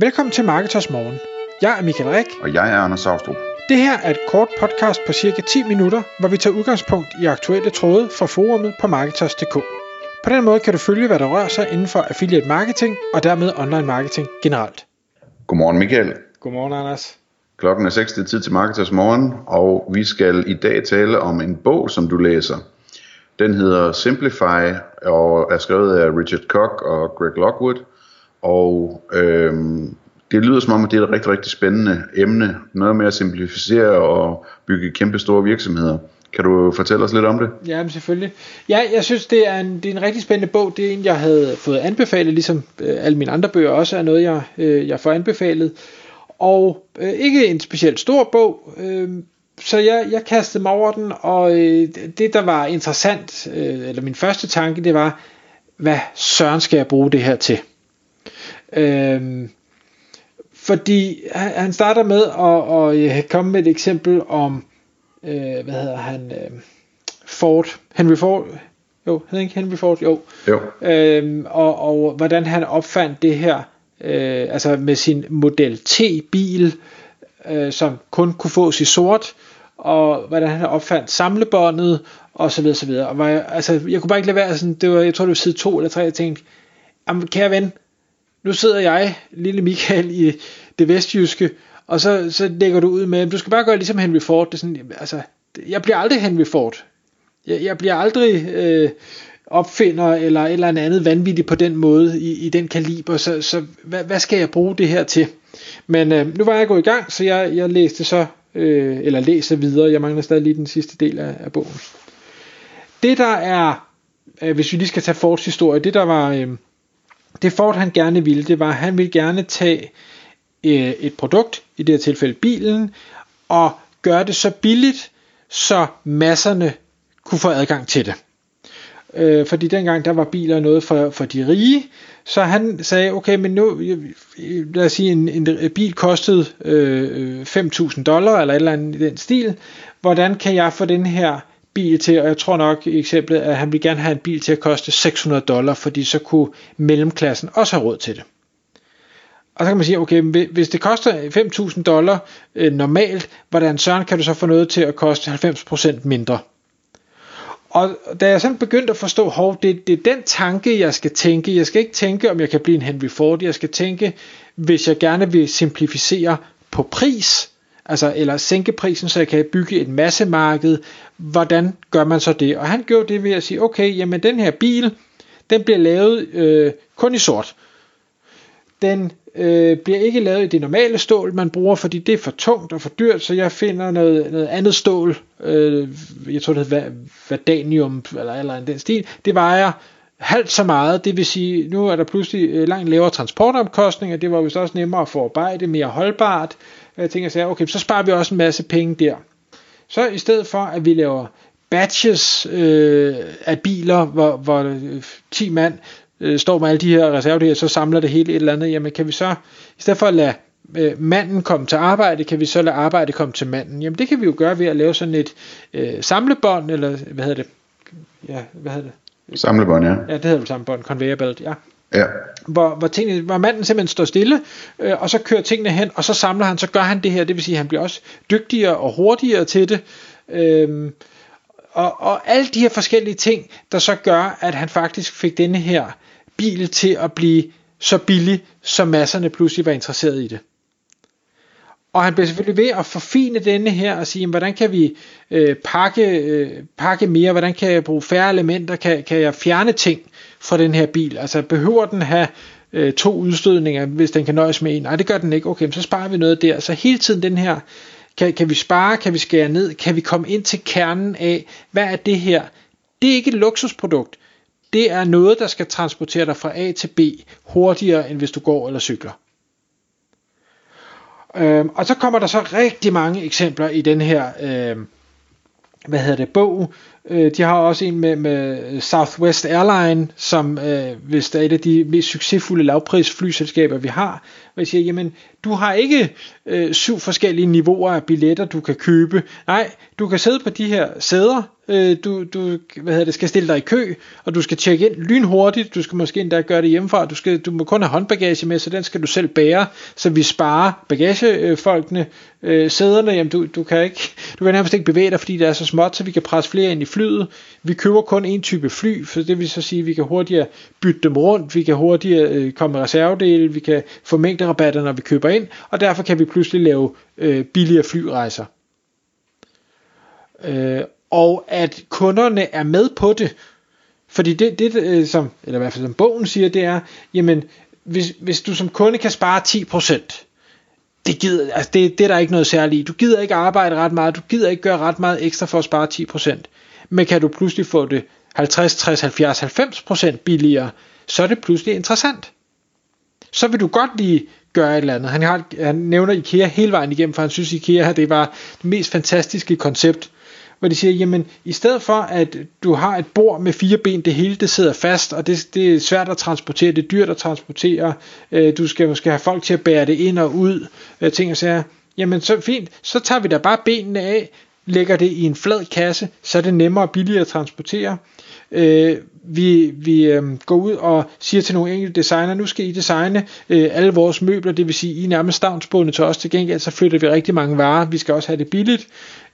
Velkommen til Marketers Morgen. Jeg er Michael Rik. Og jeg er Anders Saustrup. Det her er et kort podcast på cirka 10 minutter, hvor vi tager udgangspunkt i aktuelle tråde fra forumet på Marketers.dk. På den måde kan du følge, hvad der rører sig inden for affiliate marketing og dermed online marketing generelt. Godmorgen Michael. Godmorgen Anders. Klokken er 6. tid til Marketers Morgen, og vi skal i dag tale om en bog, som du læser. Den hedder Simplify og er skrevet af Richard Koch og Greg Lockwood. Og øhm, det lyder som om, at det er et rigtig, rigtig spændende emne. Noget med at simplificere og bygge kæmpe store virksomheder. Kan du fortælle os lidt om det? Ja, men selvfølgelig. Ja, jeg synes, det er, en, det er en rigtig spændende bog. Det er en, jeg havde fået anbefalet, ligesom øh, alle mine andre bøger også er noget, jeg, øh, jeg får anbefalet. Og øh, ikke en specielt stor bog, øh, så jeg, jeg kastede mig over den, og øh, det, der var interessant, øh, eller min første tanke, det var, hvad søren skal jeg bruge det her til? Øh, fordi han, han starter med at, at komme med et eksempel om, øh, hvad hedder han, øh, Ford, Henry Ford, jo, hedder ikke Henry Ford, jo, jo. Øhm, og, og hvordan han opfandt det her, øh, altså med sin Model T-bil, øh, som kun kunne fås i sort, og hvordan han opfandt samlebåndet, og så videre, så videre. Og var jeg, altså, jeg kunne bare ikke lade være sådan, det var, jeg tror det var side 2 eller 3, jeg tænkte, jamen kære ven, nu sidder jeg, lille Michael, i det vestjyske, og så, så lægger du ud med, du skal bare gøre ligesom Henry Ford. Det er sådan, altså, jeg bliver aldrig Henry Ford. Jeg, jeg bliver aldrig øh, opfinder eller et eller andet vanvittigt på den måde i, i den kaliber, så, så hvad, hvad skal jeg bruge det her til? Men øh, nu var jeg gået i gang, så jeg, jeg læste så, øh, eller læser videre, jeg mangler stadig lige den sidste del af, af bogen. Det der er, øh, hvis vi lige skal tage Fords historie, det der var, øh, det Ford han gerne ville, det var, at han ville gerne tage øh, et produkt, i det her tilfælde bilen, og gøre det så billigt, så masserne kunne få adgang til det. Øh, fordi dengang der var biler noget for, for de rige, så han sagde, okay, men nu, øh, lad os sige, en, en bil kostede øh, øh 5.000 dollar, eller et eller andet i den stil, hvordan kan jeg få den her bil til, og jeg tror nok i eksemplet, at han vil gerne have en bil til at koste 600 dollar, fordi så kunne mellemklassen også have råd til det. Og så kan man sige, okay, hvis det koster 5.000 dollar øh, normalt, hvordan søren kan du så få noget til at koste 90% mindre? Og da jeg sådan begyndte at forstå, hov, det, det er den tanke, jeg skal tænke. Jeg skal ikke tænke, om jeg kan blive en Henry Ford. Jeg skal tænke, hvis jeg gerne vil simplificere på pris, altså eller sænke prisen, så jeg kan bygge et massemarked, hvordan gør man så det? Og han gjorde det ved at sige, okay, jamen den her bil, den bliver lavet øh, kun i sort. Den øh, bliver ikke lavet i det normale stål, man bruger, fordi det er for tungt og for dyrt, så jeg finder noget, noget andet stål, øh, jeg tror det hedder Vadanium, eller eller den stil, det vejer halvt så meget, det vil sige, nu er der pludselig øh, langt lavere transportomkostninger, det var vist også nemmere at forarbejde, mere holdbart, jeg tænker så, okay, så sparer vi også en masse penge der. Så i stedet for, at vi laver batches øh, af biler, hvor, hvor 10 øh, mand øh, står med alle de her reservedele, så samler det hele et eller andet, jamen kan vi så, i stedet for at lade øh, manden komme til arbejde, kan vi så lade arbejde komme til manden. Jamen det kan vi jo gøre ved at lave sådan et øh, samlebånd, eller hvad hedder det? Ja, hvad hedder det? Samlebånd, ja. Ja, det hedder vel samlebånd, conveyor belt, ja. Ja. Hvor, hvor, tingene, hvor manden simpelthen står stille, øh, og så kører tingene hen, og så samler han, så gør han det her, det vil sige, at han bliver også dygtigere og hurtigere til det. Øh, og, og alle de her forskellige ting, der så gør, at han faktisk fik denne her bil til at blive så billig, så masserne pludselig var interesseret i det. Og han bliver selvfølgelig ved at forfine denne her og sige, hvordan kan vi øh, pakke, øh, pakke mere, hvordan kan jeg bruge færre elementer, kan, kan jeg fjerne ting fra den her bil, altså behøver den have øh, to udstødninger, hvis den kan nøjes med en, nej det gør den ikke, okay, så sparer vi noget der, så hele tiden den her, kan, kan vi spare, kan vi skære ned, kan vi komme ind til kernen af, hvad er det her, det er ikke et luksusprodukt, det er noget, der skal transportere dig fra A til B hurtigere, end hvis du går eller cykler. Øhm, og så kommer der så rigtig mange eksempler i den her, øhm, hvad hedder det, bog, Øh, de har også en med, med Southwest Airline, som øh, hvis er et af de mest succesfulde lavprisflyselskaber, vi har. Og jeg siger, jamen, du har ikke øh, syv forskellige niveauer af billetter, du kan købe. Nej, du kan sidde på de her sæder, øh, du, du hvad hedder det, skal stille dig i kø, og du skal tjekke ind lynhurtigt, du skal måske endda gøre det hjemmefra, du, skal, du må kun have håndbagage med, så den skal du selv bære, så vi sparer bagagefolkene, øh, sæderne, jamen du, du, kan ikke, du kan nærmest ikke bevæge dig, fordi det er så småt, så vi kan presse flere ind i flyet. Vi køber kun en type fly, for det vil så sige, at vi kan hurtigere bytte dem rundt, vi kan hurtigere øh, komme med reservedele, vi kan få mængderabatter, når vi køber ind, og derfor kan vi pludselig lave øh, billigere flyrejser. Øh, og at kunderne er med på det. Fordi det, det øh, som, eller i hvert fald som bogen siger, det er, jamen, hvis, hvis du som kunde kan spare 10%, det, gider, altså det, det er der ikke noget særligt. Du gider ikke arbejde ret meget, du gider ikke gøre ret meget ekstra for at spare 10%. Men kan du pludselig få det 50, 60, 70, 90% billigere, så er det pludselig interessant. Så vil du godt lige gøre et eller andet. Han, har, han nævner IKEA hele vejen igennem, for han synes IKEA det var det mest fantastiske koncept hvor de siger, jamen i stedet for at du har et bord med fire ben, det hele det sidder fast, og det, det er svært at transportere, det er dyrt at transportere, øh, du skal måske have folk til at bære det ind og ud, øh, ting og sager, jamen så fint, så tager vi da bare benene af, lægger det i en flad kasse, så er det nemmere og billigere at transportere. Øh, vi vi øh, går ud og siger til nogle enkelte designer, nu skal I designe øh, alle vores møbler, det vil sige, I er nærmest stavnsbundet til os til gengæld, så flytter vi rigtig mange varer, vi skal også have det billigt.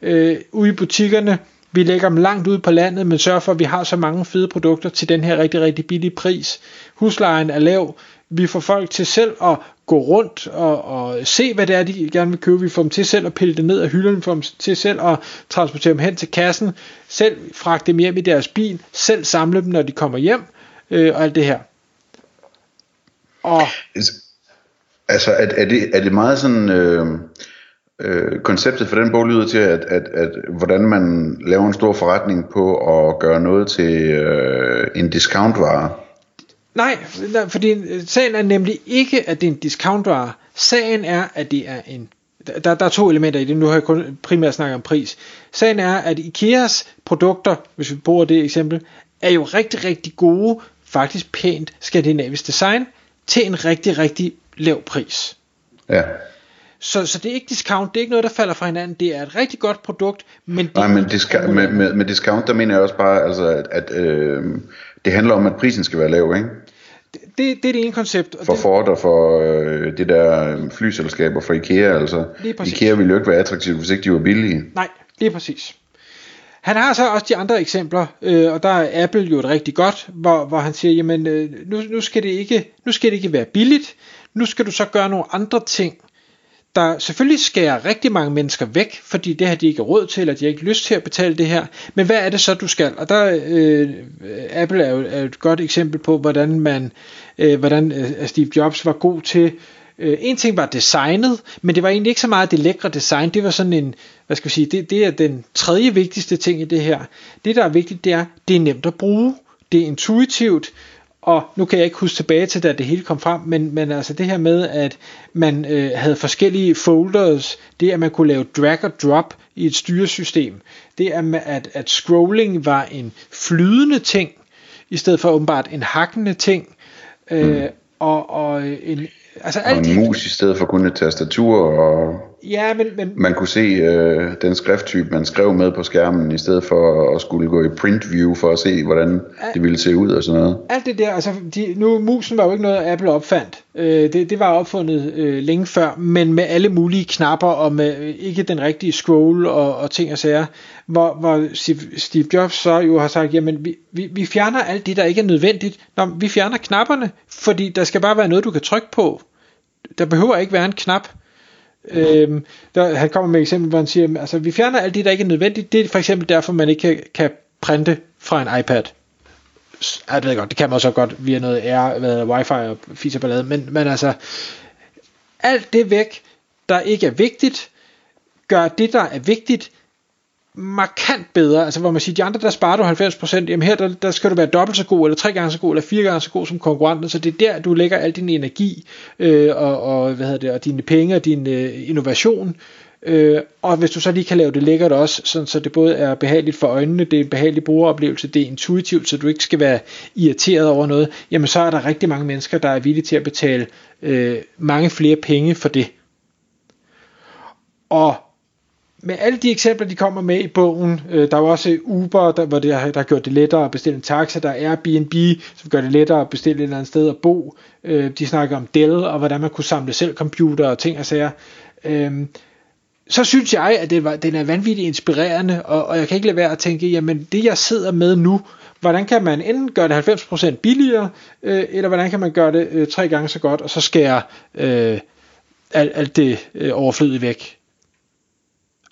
Øh, ude i butikkerne, vi lægger dem langt ud på landet, men sørger for, at vi har så mange fede produkter til den her rigtig, rigtig billige pris. Huslejen er lav, vi får folk til selv at gå rundt og, og se, hvad det er, de gerne vil købe. Vi får dem til selv at pille det ned af hylderne, vi får dem til selv at transportere dem hen til kassen, selv fragte dem hjem i deres bil, selv samle dem, når de kommer hjem, øh, og alt det her. Og... Altså, altså er, er, det, er det meget sådan... Øh øh, konceptet for den bog lyder til, at, at, at hvordan man laver en stor forretning på at gøre noget til øh, en discountvare. Nej, fordi øh, sagen er nemlig ikke, at det er en discountvare. Sagen er, at det er en der, der er to elementer i det, nu har jeg kun primært snakket om pris. Sagen er, at Ikeas produkter, hvis vi bruger det eksempel, er jo rigtig, rigtig gode, faktisk pænt skandinavisk design, til en rigtig, rigtig lav pris. Ja. Så, så det er ikke discount, det er ikke noget, der falder fra hinanden. Det er et rigtig godt produkt, men... Det Nej, men disca- med, med, med discount, der mener jeg også bare, altså, at, at øh, det handler om, at prisen skal være lav, ikke? Det, det, det er det ene koncept. Og for det, Ford og for øh, det der flyselskaber for IKEA, altså. IKEA ville jo ikke være attraktivt, hvis ikke de var billige. Nej, det er præcis. Han har så også de andre eksempler, øh, og der er Apple jo et rigtig godt, hvor, hvor han siger, jamen øh, nu, nu, skal det ikke, nu skal det ikke være billigt, nu skal du så gøre nogle andre ting, der selvfølgelig skærer rigtig mange mennesker væk, fordi det har de ikke råd til, eller de har ikke lyst til at betale det her. Men hvad er det så, du skal? Og der, øh, Apple er jo, er et godt eksempel på, hvordan man, øh, hvordan øh, Steve Jobs var god til Øh, en ting var designet, men det var egentlig ikke så meget det lækre design. Det var sådan en, hvad skal vi sige, det, det er den tredje vigtigste ting i det her. Det der er vigtigt, det er, det er nemt at bruge. Det er intuitivt. Og nu kan jeg ikke huske tilbage til, da det hele kom frem, men, men altså det her med, at man øh, havde forskellige folders, det at man kunne lave drag og drop i et styresystem, det at, at, at scrolling var en flydende ting, i stedet for åbenbart en hakkende ting, øh, mm. og, og en, Altså alt og en mus i stedet for kun et tastatur, og ja, men, men, man kunne se øh, den skrifttype, man skrev med på skærmen, i stedet for at skulle gå i print view for at se, hvordan alt, det ville se ud og sådan noget. Alt det der, altså de, nu musen var jo ikke noget, Apple opfandt. Øh, det, det var opfundet øh, længe før, men med alle mulige knapper, og med øh, ikke den rigtige scroll og, og ting og sager, hvor, hvor Steve Jobs så jo har sagt, jamen vi, vi, vi fjerner alt det, der ikke er nødvendigt. Nå, vi fjerner knapperne, fordi der skal bare være noget, du kan trykke på der behøver ikke være en knap. Øhm, der, han kommer med et eksempel, hvor han siger, altså vi fjerner alt det, der ikke er nødvendigt. Det er for eksempel derfor, man ikke kan, kan printe fra en iPad. Ja, det ved jeg godt, det kan man så godt via noget R, hvad, wifi og fis og men, men altså, alt det væk, der ikke er vigtigt, gør det, der er vigtigt, markant bedre, altså hvor man siger, de andre der sparer du 90%, jamen her der, der skal du være dobbelt så god, eller tre gange så god, eller fire gange så god som konkurrenten, så det er der, du lægger al din energi, øh, og, og, hvad hedder det, og dine penge, og din øh, innovation, Øh, og hvis du så lige kan lave det lækkert også, sådan, så det både er behageligt for øjnene, det er en behagelig brugeroplevelse, det er intuitivt, så du ikke skal være irriteret over noget, jamen så er der rigtig mange mennesker, der er villige til at betale øh, mange flere penge for det. Og med alle de eksempler, de kommer med i bogen, øh, der er jo også Uber, der, hvor det har, der har gjort det lettere at bestille en taxa, der er Airbnb, som gør det lettere at bestille et eller andet sted at bo, øh, de snakker om Dell, og hvordan man kunne samle selv computer og ting og sager. Øh, så synes jeg, at det var, den er vanvittigt inspirerende, og, og jeg kan ikke lade være at tænke, jamen det jeg sidder med nu, hvordan kan man enten gøre det 90% billigere, øh, eller hvordan kan man gøre det øh, tre gange så godt, og så skære øh, alt, alt det øh, overflødige væk.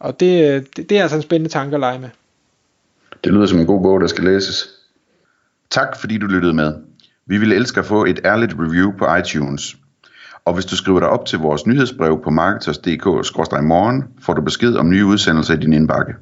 Og det, øh, det, det er altså en spændende tanke at lege med. Det lyder som en god bog, der skal læses. Tak fordi du lyttede med. Vi ville elske at få et ærligt review på iTunes. Og hvis du skriver dig op til vores nyhedsbrev på marketers.dk-morgen, får du besked om nye udsendelser i din indbakke.